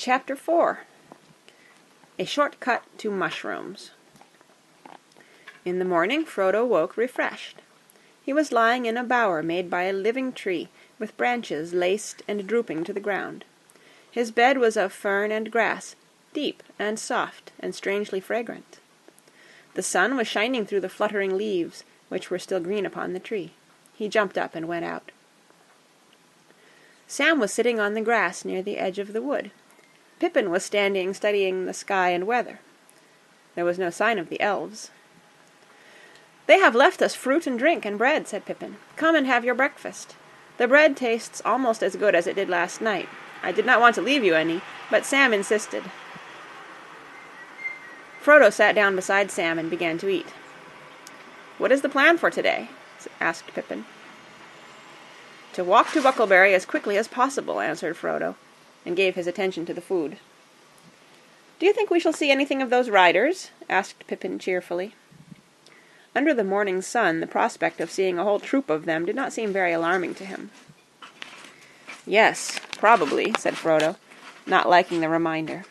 Chapter 4 A Short Cut to Mushrooms In the morning Frodo woke refreshed. He was lying in a bower made by a living tree, with branches laced and drooping to the ground. His bed was of fern and grass, deep and soft and strangely fragrant. The sun was shining through the fluttering leaves, which were still green upon the tree. He jumped up and went out. Sam was sitting on the grass near the edge of the wood. Pippin was standing studying the sky and weather. There was no sign of the elves. "They have left us fruit and drink and bread," said Pippin. "Come and have your breakfast. The bread tastes almost as good as it did last night. I did not want to leave you any, but Sam insisted." Frodo sat down beside Sam and began to eat. "What is the plan for today?" asked Pippin. "To walk to Bucklebury as quickly as possible," answered Frodo and gave his attention to the food. "Do you think we shall see anything of those riders?" asked Pippin cheerfully. Under the morning sun the prospect of seeing a whole troop of them did not seem very alarming to him. "Yes, probably," said Frodo, not liking the reminder.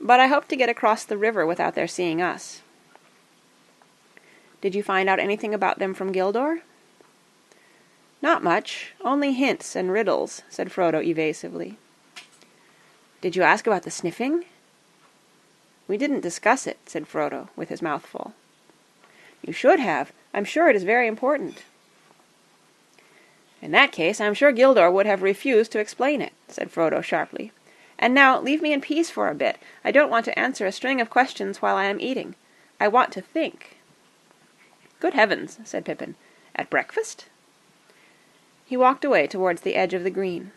"But I hope to get across the river without their seeing us." "Did you find out anything about them from Gildor?" "Not much. Only hints and riddles," said Frodo evasively. Did you ask about the sniffing?" "We didn't discuss it," said Frodo, with his mouth full. "You should have. I'm sure it is very important." "In that case I'm sure Gildor would have refused to explain it," said Frodo sharply. "And now leave me in peace for a bit. I don't want to answer a string of questions while I am eating. I want to think." "Good heavens!" said Pippin. "At breakfast?" He walked away towards the edge of the green.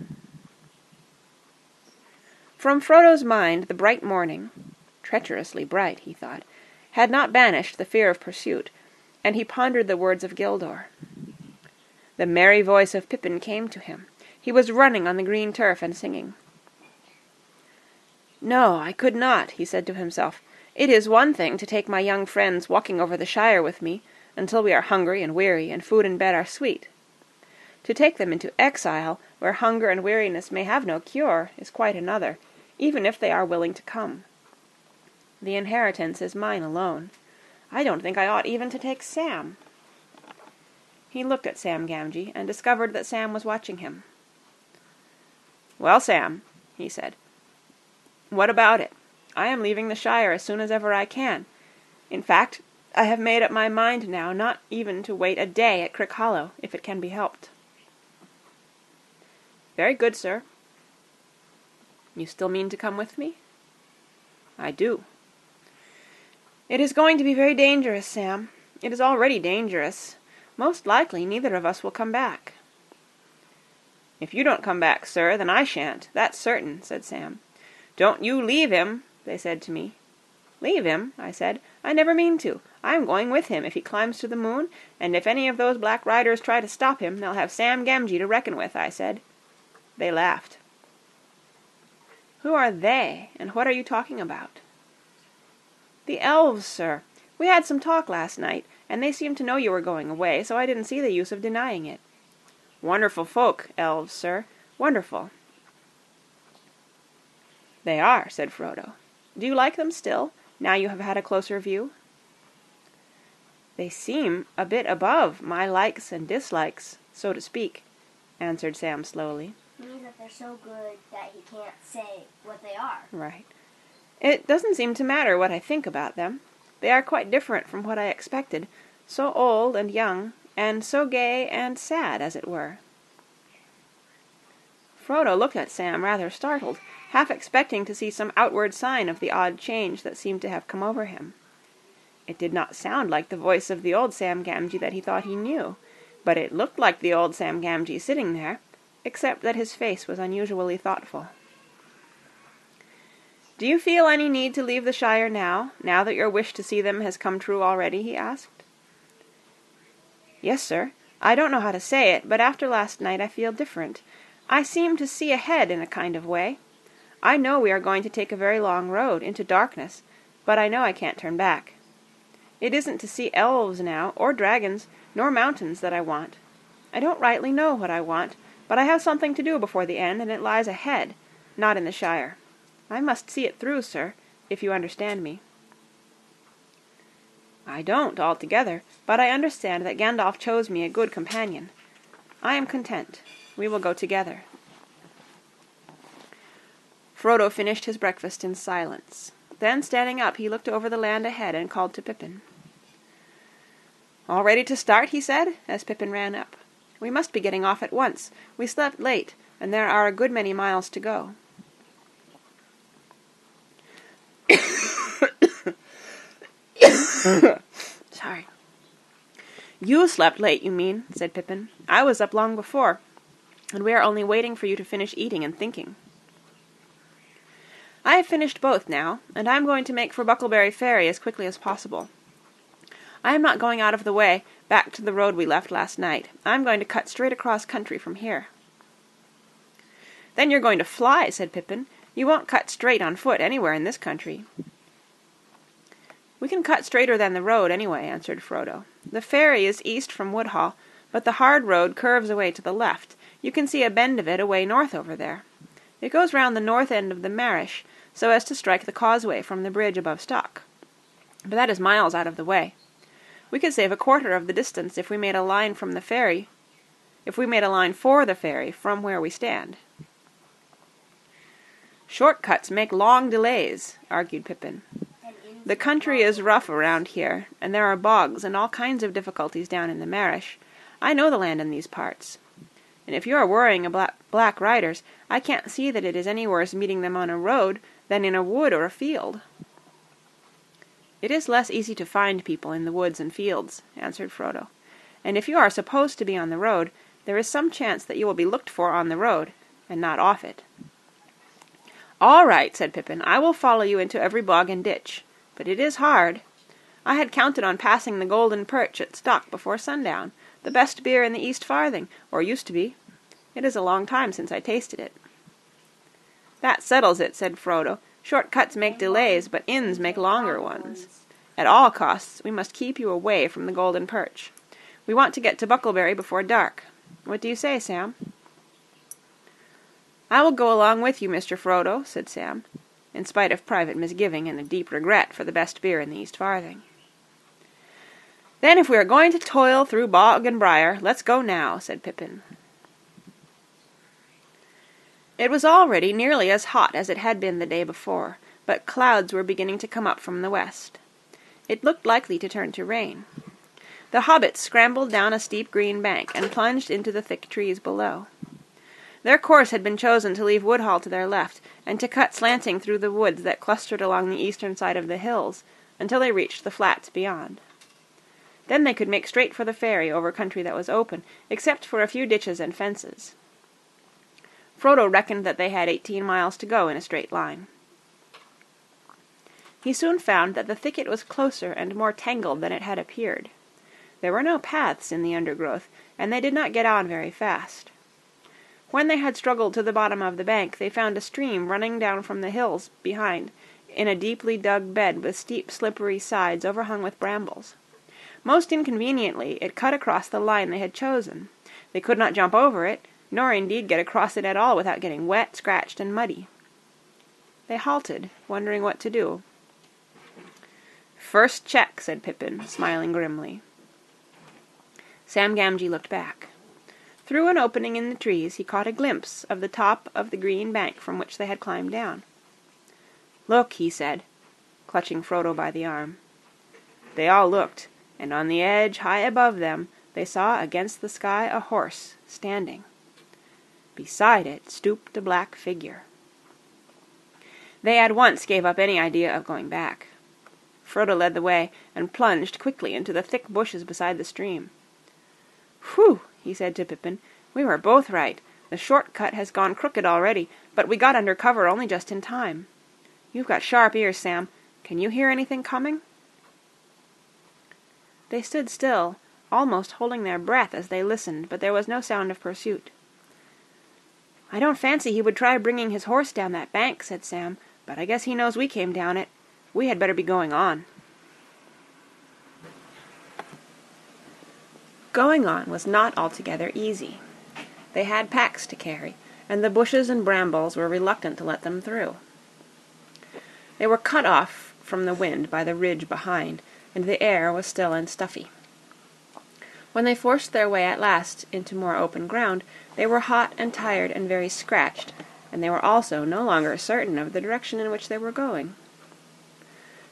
From Frodo's mind the bright morning treacherously bright, he thought had not banished the fear of pursuit, and he pondered the words of Gildor. The merry voice of Pippin came to him. He was running on the green turf and singing. No, I could not, he said to himself. It is one thing to take my young friends walking over the Shire with me, until we are hungry and weary, and food and bed are sweet. To take them into exile, where hunger and weariness may have no cure, is quite another, even if they are willing to come. The inheritance is mine alone. I don't think I ought even to take Sam. He looked at Sam Gamgee and discovered that Sam was watching him. Well, Sam, he said, what about it? I am leaving the Shire as soon as ever I can. In fact, I have made up my mind now not even to wait a day at Crickhollow, if it can be helped. Very good, sir, you still mean to come with me? I do. It is going to be very dangerous, Sam. It is already dangerous. Most likely neither of us will come back. If you don't come back, sir, then I shan't, that's certain, said Sam. Don't you leave him, they said to me. Leave him, I said. I never mean to. I'm going with him if he climbs to the moon, and if any of those black riders try to stop him, they'll have Sam Gamgee to reckon with, I said. They laughed. Who are they, and what are you talking about? The elves, sir. We had some talk last night, and they seemed to know you were going away, so I didn't see the use of denying it. Wonderful folk, elves, sir. Wonderful. They are, said Frodo. Do you like them still, now you have had a closer view? They seem a bit above my likes and dislikes, so to speak, answered Sam slowly means that they're so good that he can't say what they are. Right. It doesn't seem to matter what I think about them. They are quite different from what I expected, so old and young, and so gay and sad, as it were. Frodo looked at Sam rather startled, half expecting to see some outward sign of the odd change that seemed to have come over him. It did not sound like the voice of the old Sam Gamgee that he thought he knew, but it looked like the old Sam Gamgee sitting there, except that his face was unusually thoughtful. Do you feel any need to leave the Shire now, now that your wish to see them has come true already? he asked. Yes, sir. I don't know how to say it, but after last night I feel different. I seem to see ahead in a kind of way. I know we are going to take a very long road, into darkness, but I know I can't turn back. It isn't to see elves now, or dragons, nor mountains that I want. I don't rightly know what I want, but I have something to do before the end, and it lies ahead, not in the Shire. I must see it through, sir, if you understand me. I don't altogether, but I understand that Gandalf chose me a good companion. I am content. We will go together. Frodo finished his breakfast in silence. Then, standing up, he looked over the land ahead and called to Pippin. All ready to start? he said, as Pippin ran up. We must be getting off at once. We slept late, and there are a good many miles to go. Sorry. You slept late, you mean, said Pippin. I was up long before, and we are only waiting for you to finish eating and thinking. I have finished both now, and I am going to make for Bucklebury Ferry as quickly as possible. I am not going out of the way, back to the road we left last night. I am going to cut straight across country from here. Then you're going to fly, said Pippin. You won't cut straight on foot anywhere in this country. We can cut straighter than the road, anyway, answered Frodo. The ferry is east from Woodhall, but the hard road curves away to the left. You can see a bend of it away north over there. It goes round the north end of the Marish, so as to strike the causeway from the bridge above Stock. But that is miles out of the way. We could save a quarter of the distance if we made a line from the ferry if we made a line for the ferry from where we stand. Short cuts make long delays, argued Pippin. The country is rough around here, and there are bogs and all kinds of difficulties down in the Marish. I know the land in these parts. And if you are worrying about black riders, I can't see that it is any worse meeting them on a road than in a wood or a field. It is less easy to find people in the woods and fields, answered Frodo. And if you are supposed to be on the road, there is some chance that you will be looked for on the road, and not off it. All right, said Pippin. I will follow you into every bog and ditch. But it is hard. I had counted on passing the Golden Perch at Stock before sundown, the best beer in the East Farthing, or used to be. It is a long time since I tasted it. That settles it, said Frodo. Short cuts make delays, but inns make longer ones. At all costs, we must keep you away from the Golden Perch. We want to get to Bucklebury before dark. What do you say, Sam? I will go along with you, Mr. Frodo, said Sam in spite of private misgiving and a deep regret for the best beer in the East Farthing. Then if we are going to toil through bog and briar, let's go now, said Pippin. It was already nearly as hot as it had been the day before, but clouds were beginning to come up from the west. It looked likely to turn to rain. The hobbits scrambled down a steep green bank and plunged into the thick trees below. Their course had been chosen to leave Woodhall to their left, and to cut slanting through the woods that clustered along the eastern side of the hills, until they reached the flats beyond. Then they could make straight for the ferry over country that was open, except for a few ditches and fences. Frodo reckoned that they had eighteen miles to go in a straight line. He soon found that the thicket was closer and more tangled than it had appeared. There were no paths in the undergrowth, and they did not get on very fast. When they had struggled to the bottom of the bank, they found a stream running down from the hills behind, in a deeply dug bed with steep, slippery sides overhung with brambles. Most inconveniently, it cut across the line they had chosen. They could not jump over it, nor indeed get across it at all without getting wet, scratched, and muddy. They halted, wondering what to do. First check, said Pippin, smiling grimly. Sam Gamgee looked back. Through an opening in the trees he caught a glimpse of the top of the green bank from which they had climbed down. Look, he said, clutching Frodo by the arm. They all looked, and on the edge high above them they saw against the sky a horse standing. Beside it stooped a black figure. They at once gave up any idea of going back. Frodo led the way, and plunged quickly into the thick bushes beside the stream. Whew! he said to Pippin. "We were both right. The short cut has gone crooked already, but we got under cover only just in time. You've got sharp ears, Sam. Can you hear anything coming?" They stood still, almost holding their breath as they listened, but there was no sound of pursuit. "I don't fancy he would try bringing his horse down that bank," said Sam, "but I guess he knows we came down it. We had better be going on." Going on was not altogether easy. They had packs to carry, and the bushes and brambles were reluctant to let them through. They were cut off from the wind by the ridge behind, and the air was still and stuffy. When they forced their way at last into more open ground, they were hot and tired and very scratched, and they were also no longer certain of the direction in which they were going.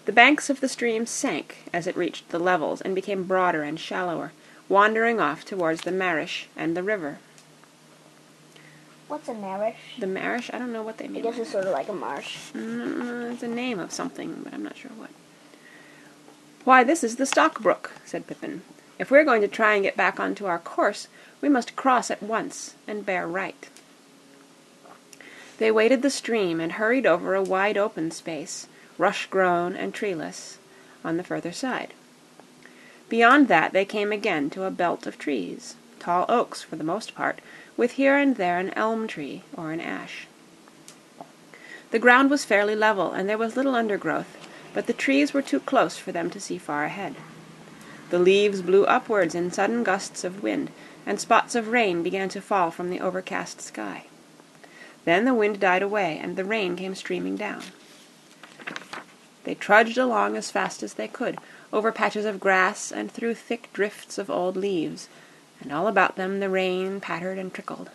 The banks of the stream sank as it reached the levels and became broader and shallower, wandering off towards the marish and the river. What's a marish? The marish? I don't know what they mean. I guess it's sort of like a marsh. Mm, it's a name of something, but I'm not sure what. Why, this is the Stock Brook, said Pippin. If we're going to try and get back onto our course, we must cross at once and bear right. They waded the stream and hurried over a wide open space, rush grown and treeless, on the further side. Beyond that they came again to a belt of trees, tall oaks for the most part, with here and there an elm tree or an ash. The ground was fairly level, and there was little undergrowth, but the trees were too close for them to see far ahead. The leaves blew upwards in sudden gusts of wind, and spots of rain began to fall from the overcast sky. Then the wind died away, and the rain came streaming down. They trudged along as fast as they could, over patches of grass and through thick drifts of old leaves, and all about them the rain pattered and trickled.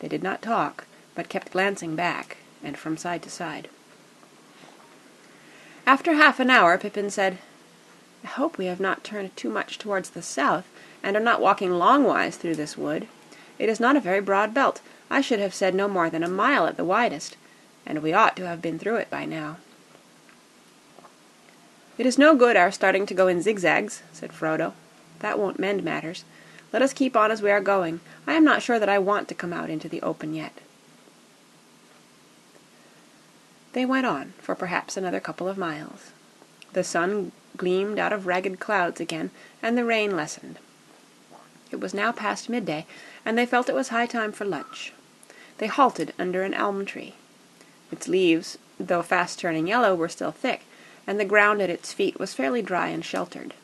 They did not talk, but kept glancing back and from side to side. After half an hour Pippin said, I hope we have not turned too much towards the south, and are not walking longwise through this wood. It is not a very broad belt. I should have said no more than a mile at the widest, and we ought to have been through it by now. It is no good our starting to go in zigzags, said Frodo. That won't mend matters. Let us keep on as we are going. I am not sure that I want to come out into the open yet. They went on for perhaps another couple of miles. The sun gleamed out of ragged clouds again, and the rain lessened. It was now past midday, and they felt it was high time for lunch. They halted under an elm tree. Its leaves, though fast turning yellow, were still thick, and the ground at its feet was fairly dry and sheltered.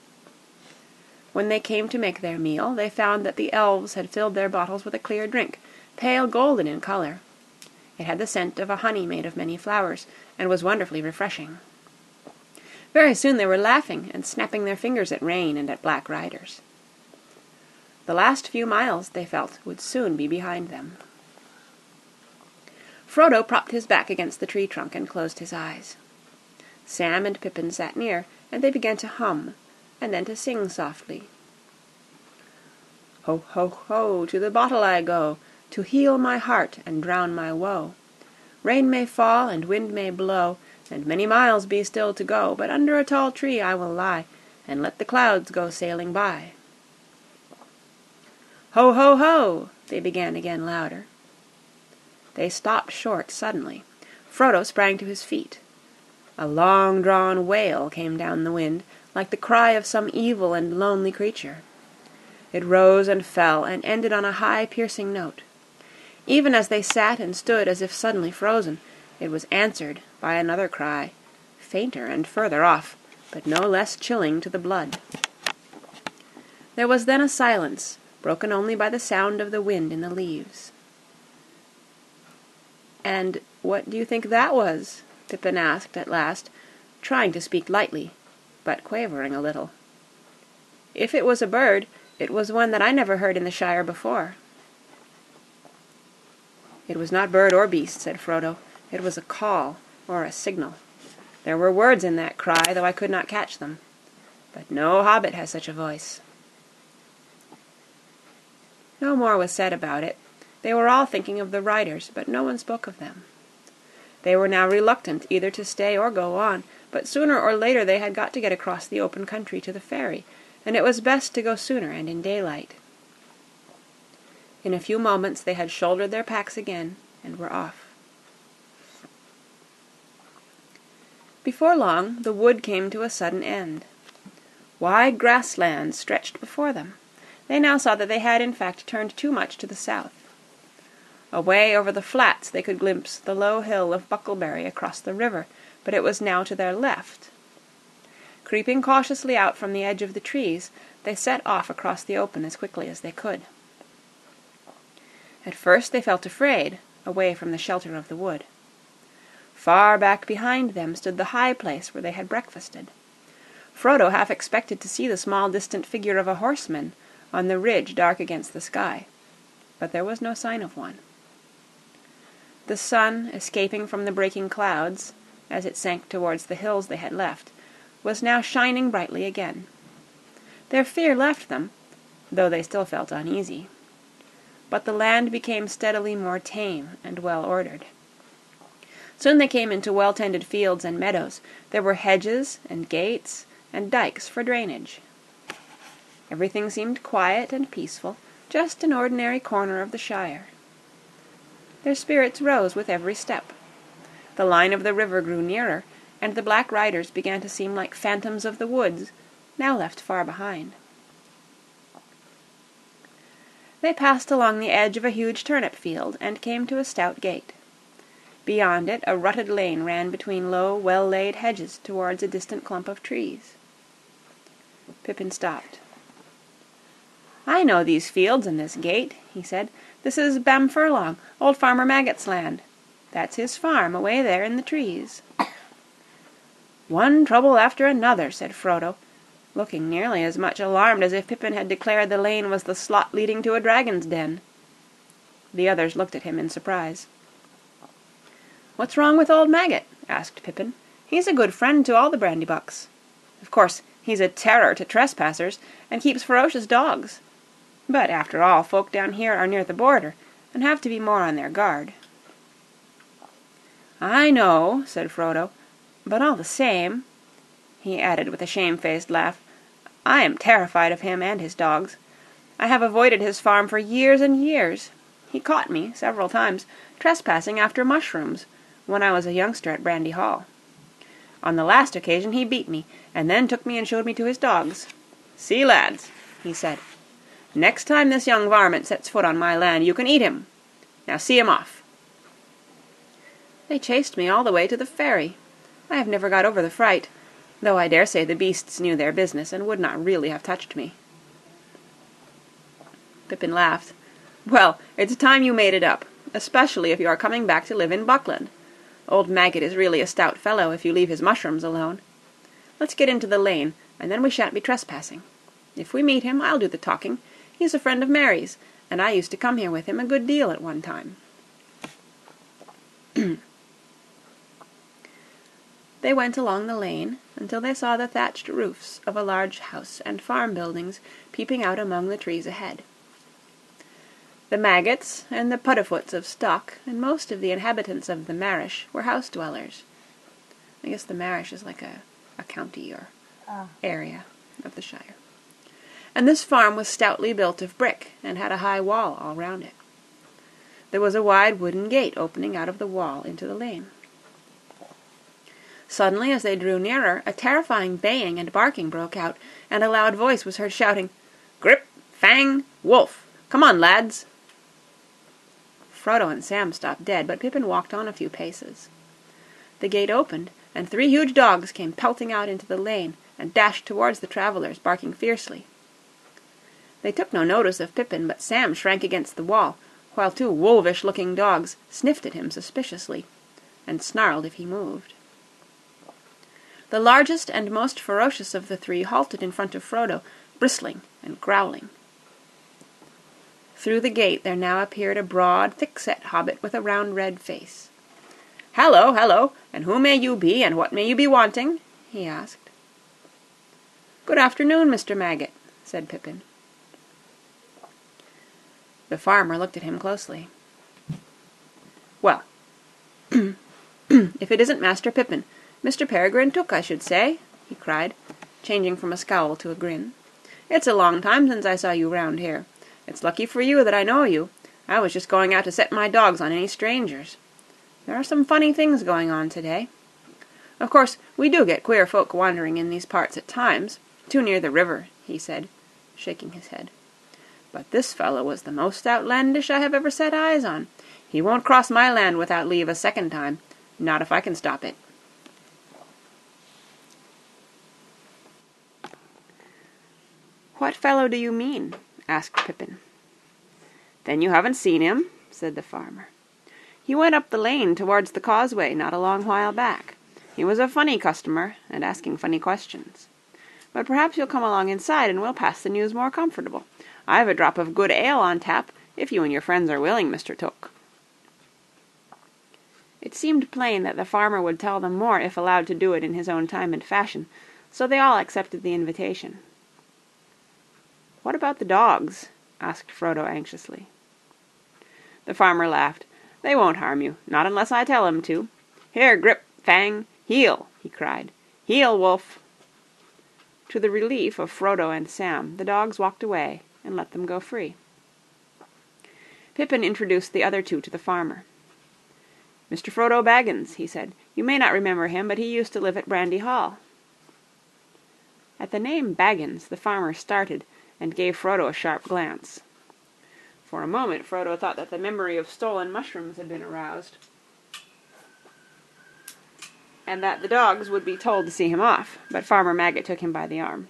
When they came to make their meal, they found that the elves had filled their bottles with a clear drink, pale golden in color. It had the scent of a honey made of many flowers, and was wonderfully refreshing. Very soon they were laughing and snapping their fingers at rain and at black riders. The last few miles, they felt, would soon be behind them. Frodo propped his back against the tree trunk and closed his eyes. Sam and Pippin sat near, and they began to hum, and then to sing softly. Ho, ho, ho, to the bottle I go, to heal my heart and drown my woe. Rain may fall and wind may blow, and many miles be still to go, but under a tall tree I will lie, and let the clouds go sailing by. Ho, ho, ho! they began again louder. They stopped short suddenly. Frodo sprang to his feet. A long-drawn wail came down the wind, like the cry of some evil and lonely creature. It rose and fell, and ended on a high, piercing note. Even as they sat and stood as if suddenly frozen, it was answered by another cry, fainter and further off, but no less chilling to the blood. There was then a silence, broken only by the sound of the wind in the leaves. And what do you think that was? Pippin asked at last, trying to speak lightly, but quavering a little. If it was a bird, it was one that I never heard in the Shire before. It was not bird or beast, said Frodo. It was a call, or a signal. There were words in that cry, though I could not catch them. But no hobbit has such a voice. No more was said about it. They were all thinking of the riders, but no one spoke of them. They were now reluctant either to stay or go on, but sooner or later they had got to get across the open country to the ferry, and it was best to go sooner and in daylight. In a few moments they had shouldered their packs again and were off. Before long the wood came to a sudden end. Wide grasslands stretched before them. They now saw that they had in fact turned too much to the south. Away over the flats they could glimpse the low hill of Bucklebury across the river, but it was now to their left. Creeping cautiously out from the edge of the trees, they set off across the open as quickly as they could. At first they felt afraid, away from the shelter of the wood. Far back behind them stood the high place where they had breakfasted. Frodo half expected to see the small distant figure of a horseman on the ridge dark against the sky, but there was no sign of one. The sun, escaping from the breaking clouds, as it sank towards the hills they had left, was now shining brightly again. Their fear left them, though they still felt uneasy. But the land became steadily more tame and well ordered. Soon they came into well tended fields and meadows. There were hedges and gates and dikes for drainage. Everything seemed quiet and peaceful, just an ordinary corner of the Shire. Their spirits rose with every step. The line of the river grew nearer, and the black riders began to seem like phantoms of the woods, now left far behind. They passed along the edge of a huge turnip field and came to a stout gate. Beyond it a rutted lane ran between low, well laid hedges towards a distant clump of trees. Pippin stopped. I know these fields and this gate, he said. This is Bamfurlong, old Farmer Maggot's land. That's his farm, away there in the trees. One trouble after another, said Frodo, looking nearly as much alarmed as if Pippin had declared the lane was the slot leading to a dragon's den. The others looked at him in surprise. What's wrong with old Maggot? asked Pippin. He's a good friend to all the Brandybucks. Of course, he's a terror to trespassers, and keeps ferocious dogs. But after all, folk down here are near the border, and have to be more on their guard. I know, said Frodo, but all the same, he added with a shamefaced laugh, I am terrified of him and his dogs. I have avoided his farm for years and years. He caught me, several times, trespassing after mushrooms, when I was a youngster at Brandy Hall. On the last occasion he beat me, and then took me and showed me to his dogs. See, lads, he said, Next time this young varmint sets foot on my land, you can eat him. Now see him off. They chased me all the way to the ferry. I have never got over the fright, though I dare say the beasts knew their business and would not really have touched me. Pippin laughed. Well, it's time you made it up, especially if you are coming back to live in Buckland. Old Maggot is really a stout fellow if you leave his mushrooms alone. Let's get into the lane, and then we shan't be trespassing. If we meet him, I'll do the talking, He's a friend of Merry's, and I used to come here with him a good deal at one time. they went along the lane until they saw the thatched roofs of a large house and farm buildings peeping out among the trees ahead. The maggots and the Puddifoots of Stock and most of the inhabitants of the Marish were house dwellers. I guess the Marish is like a, a county or oh. area of the Shire and this farm was stoutly built of brick and had a high wall all round it. There was a wide wooden gate opening out of the wall into the lane. Suddenly, as they drew nearer, a terrifying baying and barking broke out, and a loud voice was heard shouting, Grip, Fang, Wolf! Come on, lads! Frodo and Sam stopped dead, but Pippin walked on a few paces. The gate opened, and three huge dogs came pelting out into the lane and dashed towards the travelers, barking fiercely. They took no notice of Pippin, but Sam shrank against the wall, while two wolvish-looking dogs sniffed at him suspiciously, and snarled if he moved. The largest and most ferocious of the three halted in front of Frodo, bristling and growling. Through the gate there now appeared a broad, thick-set hobbit with a round red face. "Hallo, hallo! And who may you be, and what may you be wanting?" he asked. "Good afternoon, Mr. Maggot," said Pippin. The farmer looked at him closely. "Well, if it isn't Master Pippin, Mr. Peregrine Took, I should say," he cried, changing from a scowl to a grin. "It's a long time since I saw you round here. It's lucky for you that I know you. I was just going out to set my dogs on any strangers. There are some funny things going on today. Of course, we do get queer folk wandering in these parts at times. Too near the river," he said, shaking his head. But this fellow was the most outlandish I have ever set eyes on. He won't cross my land without leave a second time, not if I can stop it. What fellow do you mean? Asked Pippin. Then you haven't seen him? said the farmer. He went up the lane towards the causeway not a long while back. He was a funny customer, and asking funny questions. But perhaps you'll come along inside, and we'll pass the news more comfortable. I've a drop of good ale on tap, if you and your friends are willing, Mr. Took. It seemed plain that the farmer would tell them more if allowed to do it in his own time and fashion, so they all accepted the invitation. "What about the dogs?" asked Frodo anxiously. The farmer laughed. "They won't harm you, not unless I tell 'em to. Here, Grip, Fang, heel!" he cried. "Heel, Wolf!" To the relief of Frodo and Sam, the dogs walked away and let them go free. Pippin introduced the other two to the farmer. "Mr. Frodo Baggins," he said. "You may not remember him, but he used to live at Brandy Hall." At the name Baggins the farmer started, and gave Frodo a sharp glance. For a moment Frodo thought that the memory of stolen mushrooms had been aroused, and that the dogs would be told to see him off, but Farmer Maggot took him by the arm.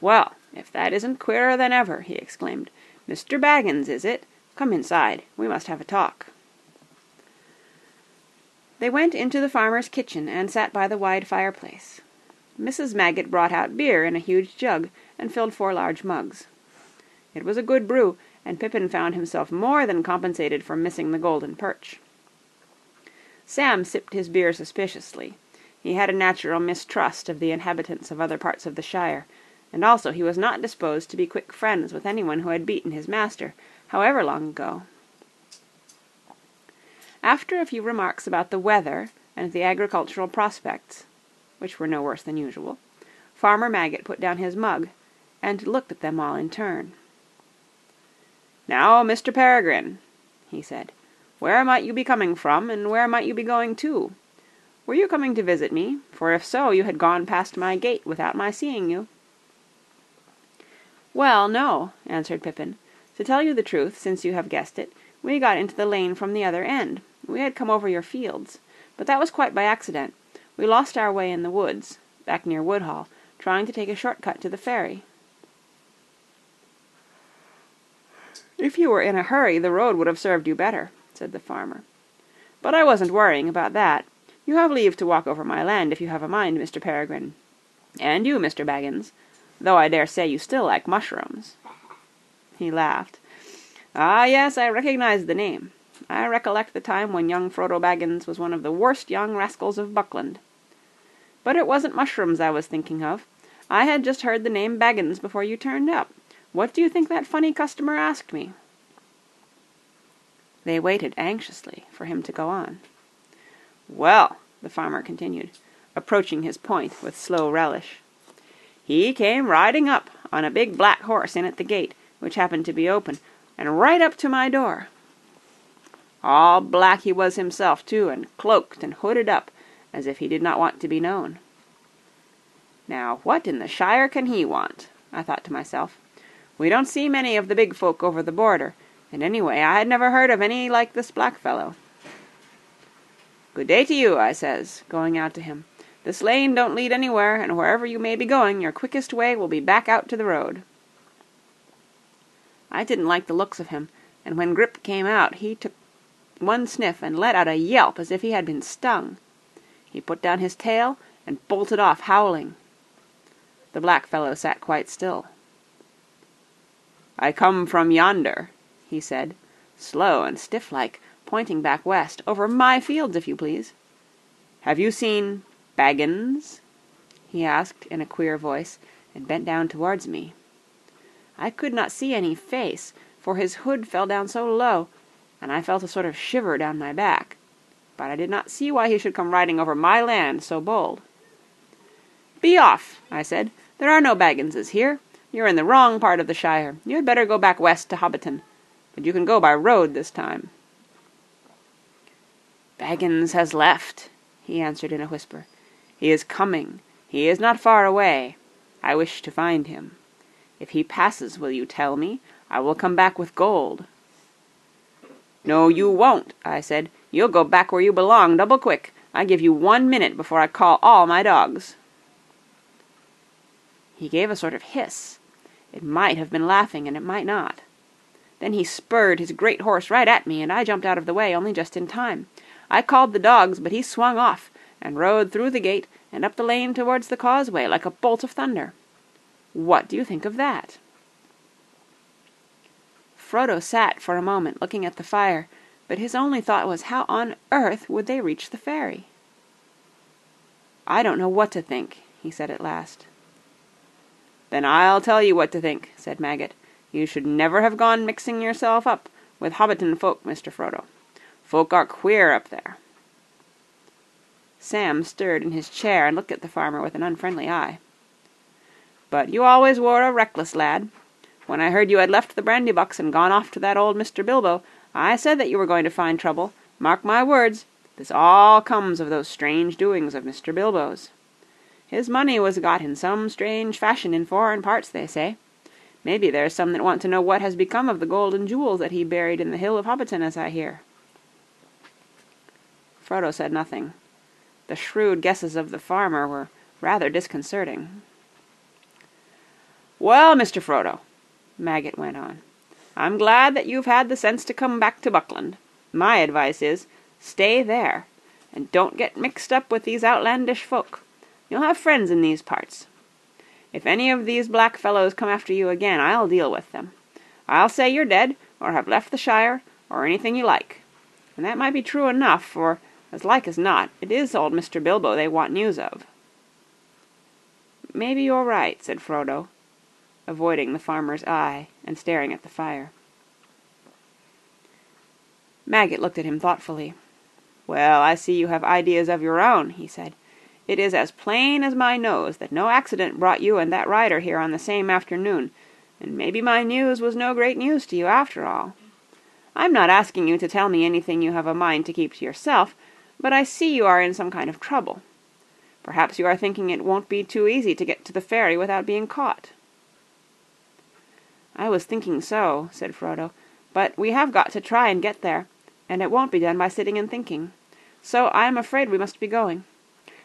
"Well, if that isn't queerer than ever!" he exclaimed. "Mr. Baggins, is it? Come inside. We must have a talk." They went into the farmer's kitchen and sat by the wide fireplace. Mrs. Maggot brought out beer in a huge jug, and filled four large mugs. It was a good brew, and Pippin found himself more than compensated for missing the golden perch. Sam sipped his beer suspiciously. He had a natural mistrust of the inhabitants of other parts of the Shire, and also he was not disposed to be quick friends with anyone who had beaten his master, however long ago. After a few remarks about the weather and the agricultural prospects, which were no worse than usual, Farmer Maggot put down his mug and looked at them all in turn. "Now, Mr. Peregrine," he said, "where might you be coming from, and where might you be going to? Were you coming to visit me? For if so, you had gone past my gate without my seeing you." "Well, no," answered Pippin. "To tell you the truth, since you have guessed it, we got into the lane from the other end. We had come over your fields. But that was quite by accident. We lost our way in the woods, back near Woodhall trying to take a short cut to the ferry. If you were in a hurry, the road would have served you better, said the farmer. But I wasn't worrying about that. You have leave to walk over my land if you have a mind, Mr. Peregrine. And you, Mr. Baggins, though I dare say you still like mushrooms. He laughed. Ah, yes, I recognize the name. I recollect the time when young Frodo Baggins was one of the worst young rascals of Buckland. But it wasn't mushrooms I was thinking of. I had just heard the name Baggins before you turned up. What do you think that funny customer asked me?" They waited anxiously for him to go on. "Well," the farmer continued, approaching his point with slow relish, "he came riding up on a big black horse in at the gate, which happened to be open, and right up to my door. All black he was himself, too, and cloaked and hooded up, as if he did not want to be known. Now what in the Shire can he want? I thought to myself. We don't see many of the big folk over the border, and anyway I had never heard of any like this black fellow. Good day to you, I says, going out to him. This lane don't lead anywhere, and wherever you may be going, your quickest way will be back out to the road. I didn't like the looks of him, and when Grip came out he took one sniff and let out a yelp as if he had been stung. He put down his tail and bolted off howling. The black fellow sat quite still. "I come from yonder," he said, slow and stiff-like, pointing back west, "over my fields, if you please. Have you seen Baggins?" he asked in a queer voice, and bent down towards me. I could not see any face, for his hood fell down so low, and I felt a sort of shiver down my back, but I did not see why he should come riding over my land so bold. "Be off!" I said. There are no Bagginses here. You're in the wrong part of the Shire. You had better go back west to Hobbiton. But you can go by road this time." "Baggins has left," he answered in a whisper. "He is coming. He is not far away. I wish to find him. If he passes, will you tell me? I will come back with gold." "No, you won't," I said. "You'll go back where you belong, double quick. I give you one minute before I call all my dogs. He gave a sort of hiss. It might have been laughing, and it might not. Then he spurred his great horse right at me, and I jumped out of the way only just in time. I called the dogs, but he swung off, and rode through the gate and up the lane towards the causeway like a bolt of thunder. What do you think of that?" Frodo sat for a moment looking at the fire, but his only thought was how on earth would they reach the ferry. "I don't know what to think," he said at last. "Then I'll tell you what to think," said Maggot. "You should never have gone mixing yourself up with Hobbiton folk, Mr. Frodo. Folk are queer up there." Sam stirred in his chair and looked at the farmer with an unfriendly eye. But you always were a reckless lad. When I heard you had left the brandy box and gone off to that old Mr. Bilbo, I said that you were going to find trouble. Mark my words, this all comes of those strange doings of Mr. Bilbo's. His money was got in some strange fashion in foreign parts, they say. Maybe there's some that want to know what has become of the gold and jewels that he buried in the hill of Hobbiton, as I hear." Frodo said nothing. The shrewd guesses of the farmer were rather disconcerting. "Well, Mr. Frodo," Maggot went on, "I'm glad that you've had the sense to come back to Buckland. My advice is, stay there, and don't get mixed up with these outlandish folk. You'll have friends in these parts. If any of these black fellows come after you again, I'll deal with them. I'll say you're dead, or have left the Shire, or anything you like. And that might be true enough, for, as like as not, it is old Mr. Bilbo they want news of." "Maybe you're right," said Frodo avoiding the farmer's eye and staring at the fire. Maggot looked at him thoughtfully. "Well, I see you have ideas of your own," he said. "It is as plain as my nose that no accident brought you and that rider here on the same afternoon, and maybe my news was no great news to you after all. I'm not asking you to tell me anything you have a mind to keep to yourself, but I see you are in some kind of trouble. Perhaps you are thinking it won't be too easy to get to the ferry without being caught. "I was thinking so," said Frodo, "but we have got to try and get there, and it won't be done by sitting and thinking. So I am afraid we must be going.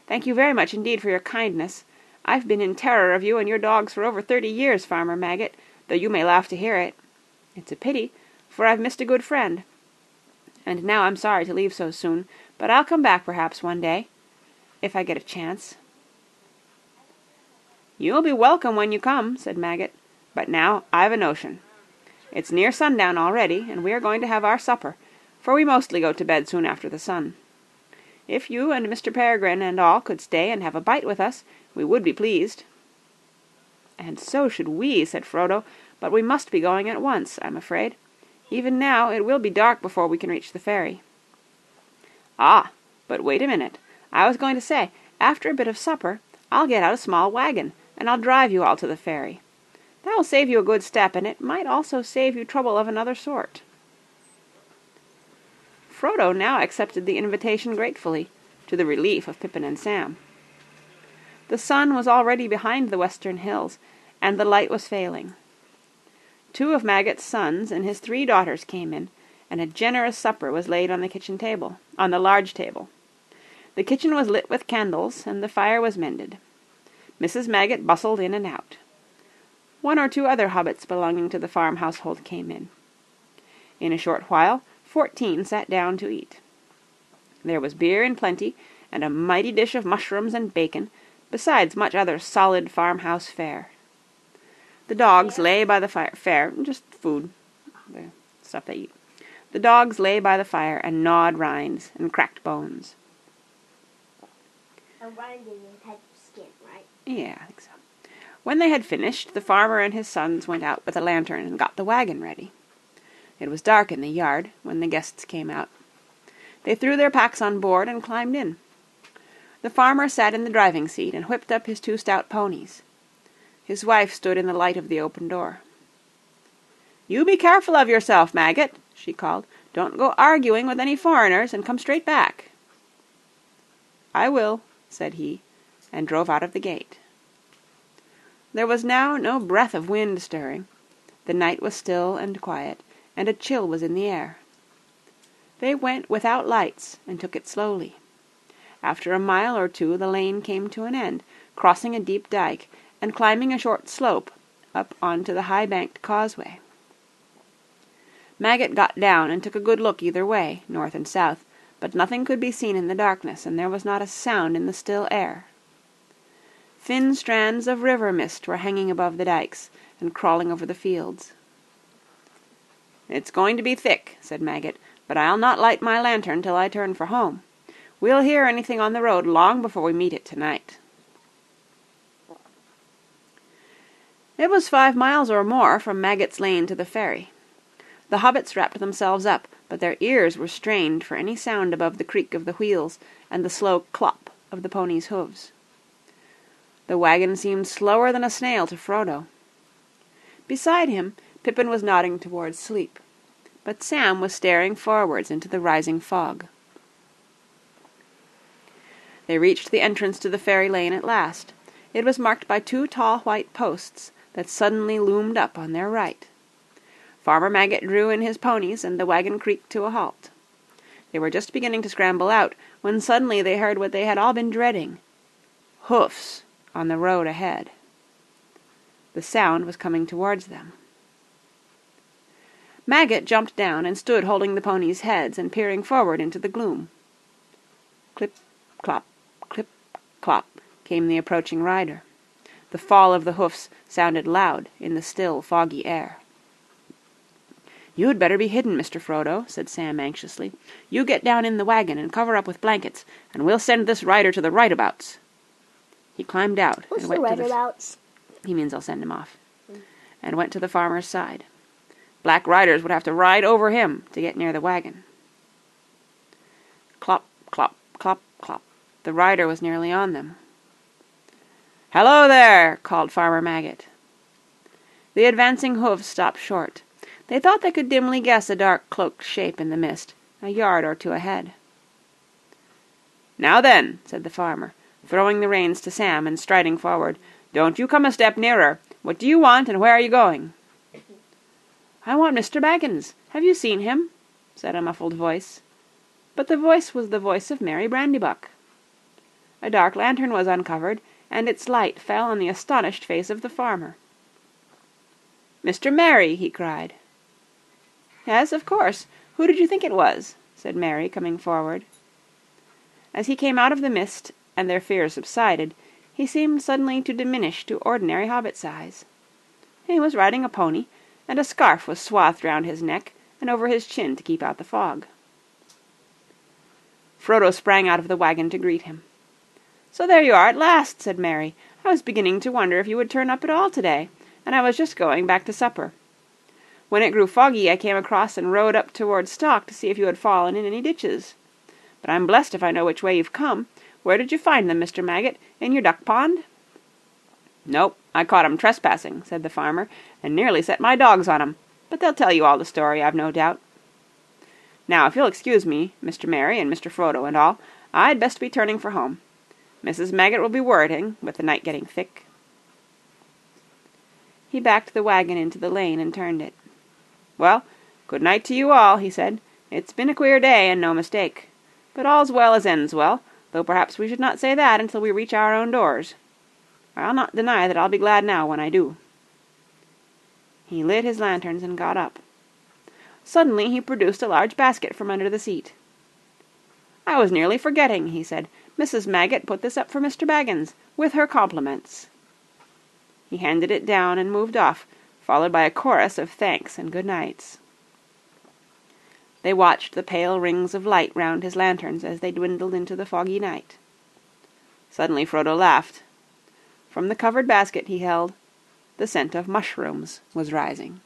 Thank you very much indeed for your kindness. I've been in terror of you and your dogs for over thirty years, Farmer Maggot, though you may laugh to hear it. It's a pity, for I've missed a good friend. And now I'm sorry to leave so soon, but I'll come back perhaps one day, if I get a chance." "You'll be welcome when you come," said Maggot. But now I've a notion. It's near sundown already, and we are going to have our supper, for we mostly go to bed soon after the sun. If you and Mr. Peregrine and all could stay and have a bite with us, we would be pleased." "And so should we," said Frodo, "but we must be going at once, I'm afraid. Even now it will be dark before we can reach the ferry." "Ah, but wait a minute. I was going to say, after a bit of supper, I'll get out a small wagon, and I'll drive you all to the ferry. That will save you a good step, and it might also save you trouble of another sort." Frodo now accepted the invitation gratefully, to the relief of Pippin and Sam. The sun was already behind the western hills, and the light was failing. Two of Maggot's sons and his three daughters came in, and a generous supper was laid on the kitchen table, on the large table. The kitchen was lit with candles, and the fire was mended. Mrs. Maggot bustled in and out. One or two other hobbits belonging to the farm household came in. In a short while fourteen sat down to eat. There was beer in plenty, and a mighty dish of mushrooms and bacon, besides much other solid farmhouse fare. The dogs lay by the fire fare, just food, the stuff they eat. The dogs lay by the fire and gnawed rinds and cracked bones. A rind is a type of skin, right? Yeah, I think so. When they had finished, the farmer and his sons went out with a lantern and got the wagon ready. It was dark in the yard when the guests came out. They threw their packs on board and climbed in. The farmer sat in the driving seat and whipped up his two stout ponies. His wife stood in the light of the open door. "You be careful of yourself, Maggot," she called. "Don't go arguing with any foreigners, and come straight back." "I will," said he, and drove out of the gate. There was now no breath of wind stirring; the night was still and quiet, and a chill was in the air. They went without lights, and took it slowly. After a mile or two the lane came to an end, crossing a deep dyke, and climbing a short slope up on to the high banked causeway. Maggot got down and took a good look either way, north and south, but nothing could be seen in the darkness, and there was not a sound in the still air. Thin strands of river mist were hanging above the dikes, and crawling over the fields. "It's going to be thick," said Maggot, "but I'll not light my lantern till I turn for home. We'll hear anything on the road long before we meet it tonight." It was five miles or more from Maggot's Lane to the ferry. The hobbits wrapped themselves up, but their ears were strained for any sound above the creak of the wheels and the slow clop of the ponies' hoofs. The wagon seemed slower than a snail to Frodo. Beside him Pippin was nodding towards sleep, but Sam was staring forwards into the rising fog. They reached the entrance to the Ferry lane at last. It was marked by two tall white posts that suddenly loomed up on their right. Farmer Maggot drew in his ponies, and the wagon creaked to a halt. They were just beginning to scramble out, when suddenly they heard what they had all been dreading hoofs on the road ahead. The sound was coming towards them. Maggot jumped down and stood holding the ponies' heads and peering forward into the gloom. Clip, clop, clip, clop, came the approaching rider. The fall of the hoofs sounded loud in the still, foggy air. "You'd better be hidden, Mr. Frodo," said Sam anxiously. "You get down in the wagon and cover up with blankets, and we'll send this rider to the rightabouts." He climbed out What's and the went to the he means I'll send him off, mm. and went to the farmer's side. Black riders would have to ride over him to get near the wagon. Clop, clop, clop, clop. The rider was nearly on them. "Hello there!" called Farmer Maggot. The advancing hoofs stopped short. They thought they could dimly guess a dark cloaked shape in the mist, a yard or two ahead. "Now then," said the farmer, throwing the reins to Sam and striding forward, "don't you come a step nearer. What do you want, and where are you going?" "I want Mr. Baggins. Have you seen him?" said a muffled voice. But the voice was the voice of Merry Brandybuck. A dark lantern was uncovered, and its light fell on the astonished face of the farmer. "Mr. Merry!" he cried. "Yes, of course. Who did you think it was?" said Merry, coming forward. As he came out of the mist and their fears subsided, he seemed suddenly to diminish to ordinary hobbit size. He was riding a pony, and a scarf was swathed round his neck and over his chin to keep out the fog. Frodo sprang out of the wagon to greet him. "So there you are at last," said Merry. "I was beginning to wonder if you would turn up at all today, and I was just going back to supper. When it grew foggy I came across and rode up towards Stock to see if you had fallen in any ditches. But I'm blessed if I know which way you've come. Where did you find them, Mr. Maggot? In your duck pond?" "Nope, I caught 'em trespassing," said the farmer, "and nearly set my dogs on 'em. But they'll tell you all the story, I've no doubt. Now, if you'll excuse me, Mr. Merry and Mr. Frodo and all, I'd best be turning for home. Mrs. Maggot will be worriting, with the night getting thick." He backed the wagon into the lane and turned it. "Well, good night to you all," he said. "It's been a queer day, and no mistake. But all's well as ends well, though perhaps we should not say that until we reach our own doors. I'll not deny that I'll be glad now when I do." He lit his lanterns and got up. Suddenly he produced a large basket from under the seat. "I was nearly forgetting," he said. "Mrs. Maggot put this up for Mr. Baggins, with her compliments." He handed it down and moved off, followed by a chorus of thanks and good nights. They watched the pale rings of light round his lanterns as they dwindled into the foggy night. Suddenly Frodo laughed. From the covered basket he held, the scent of mushrooms was rising.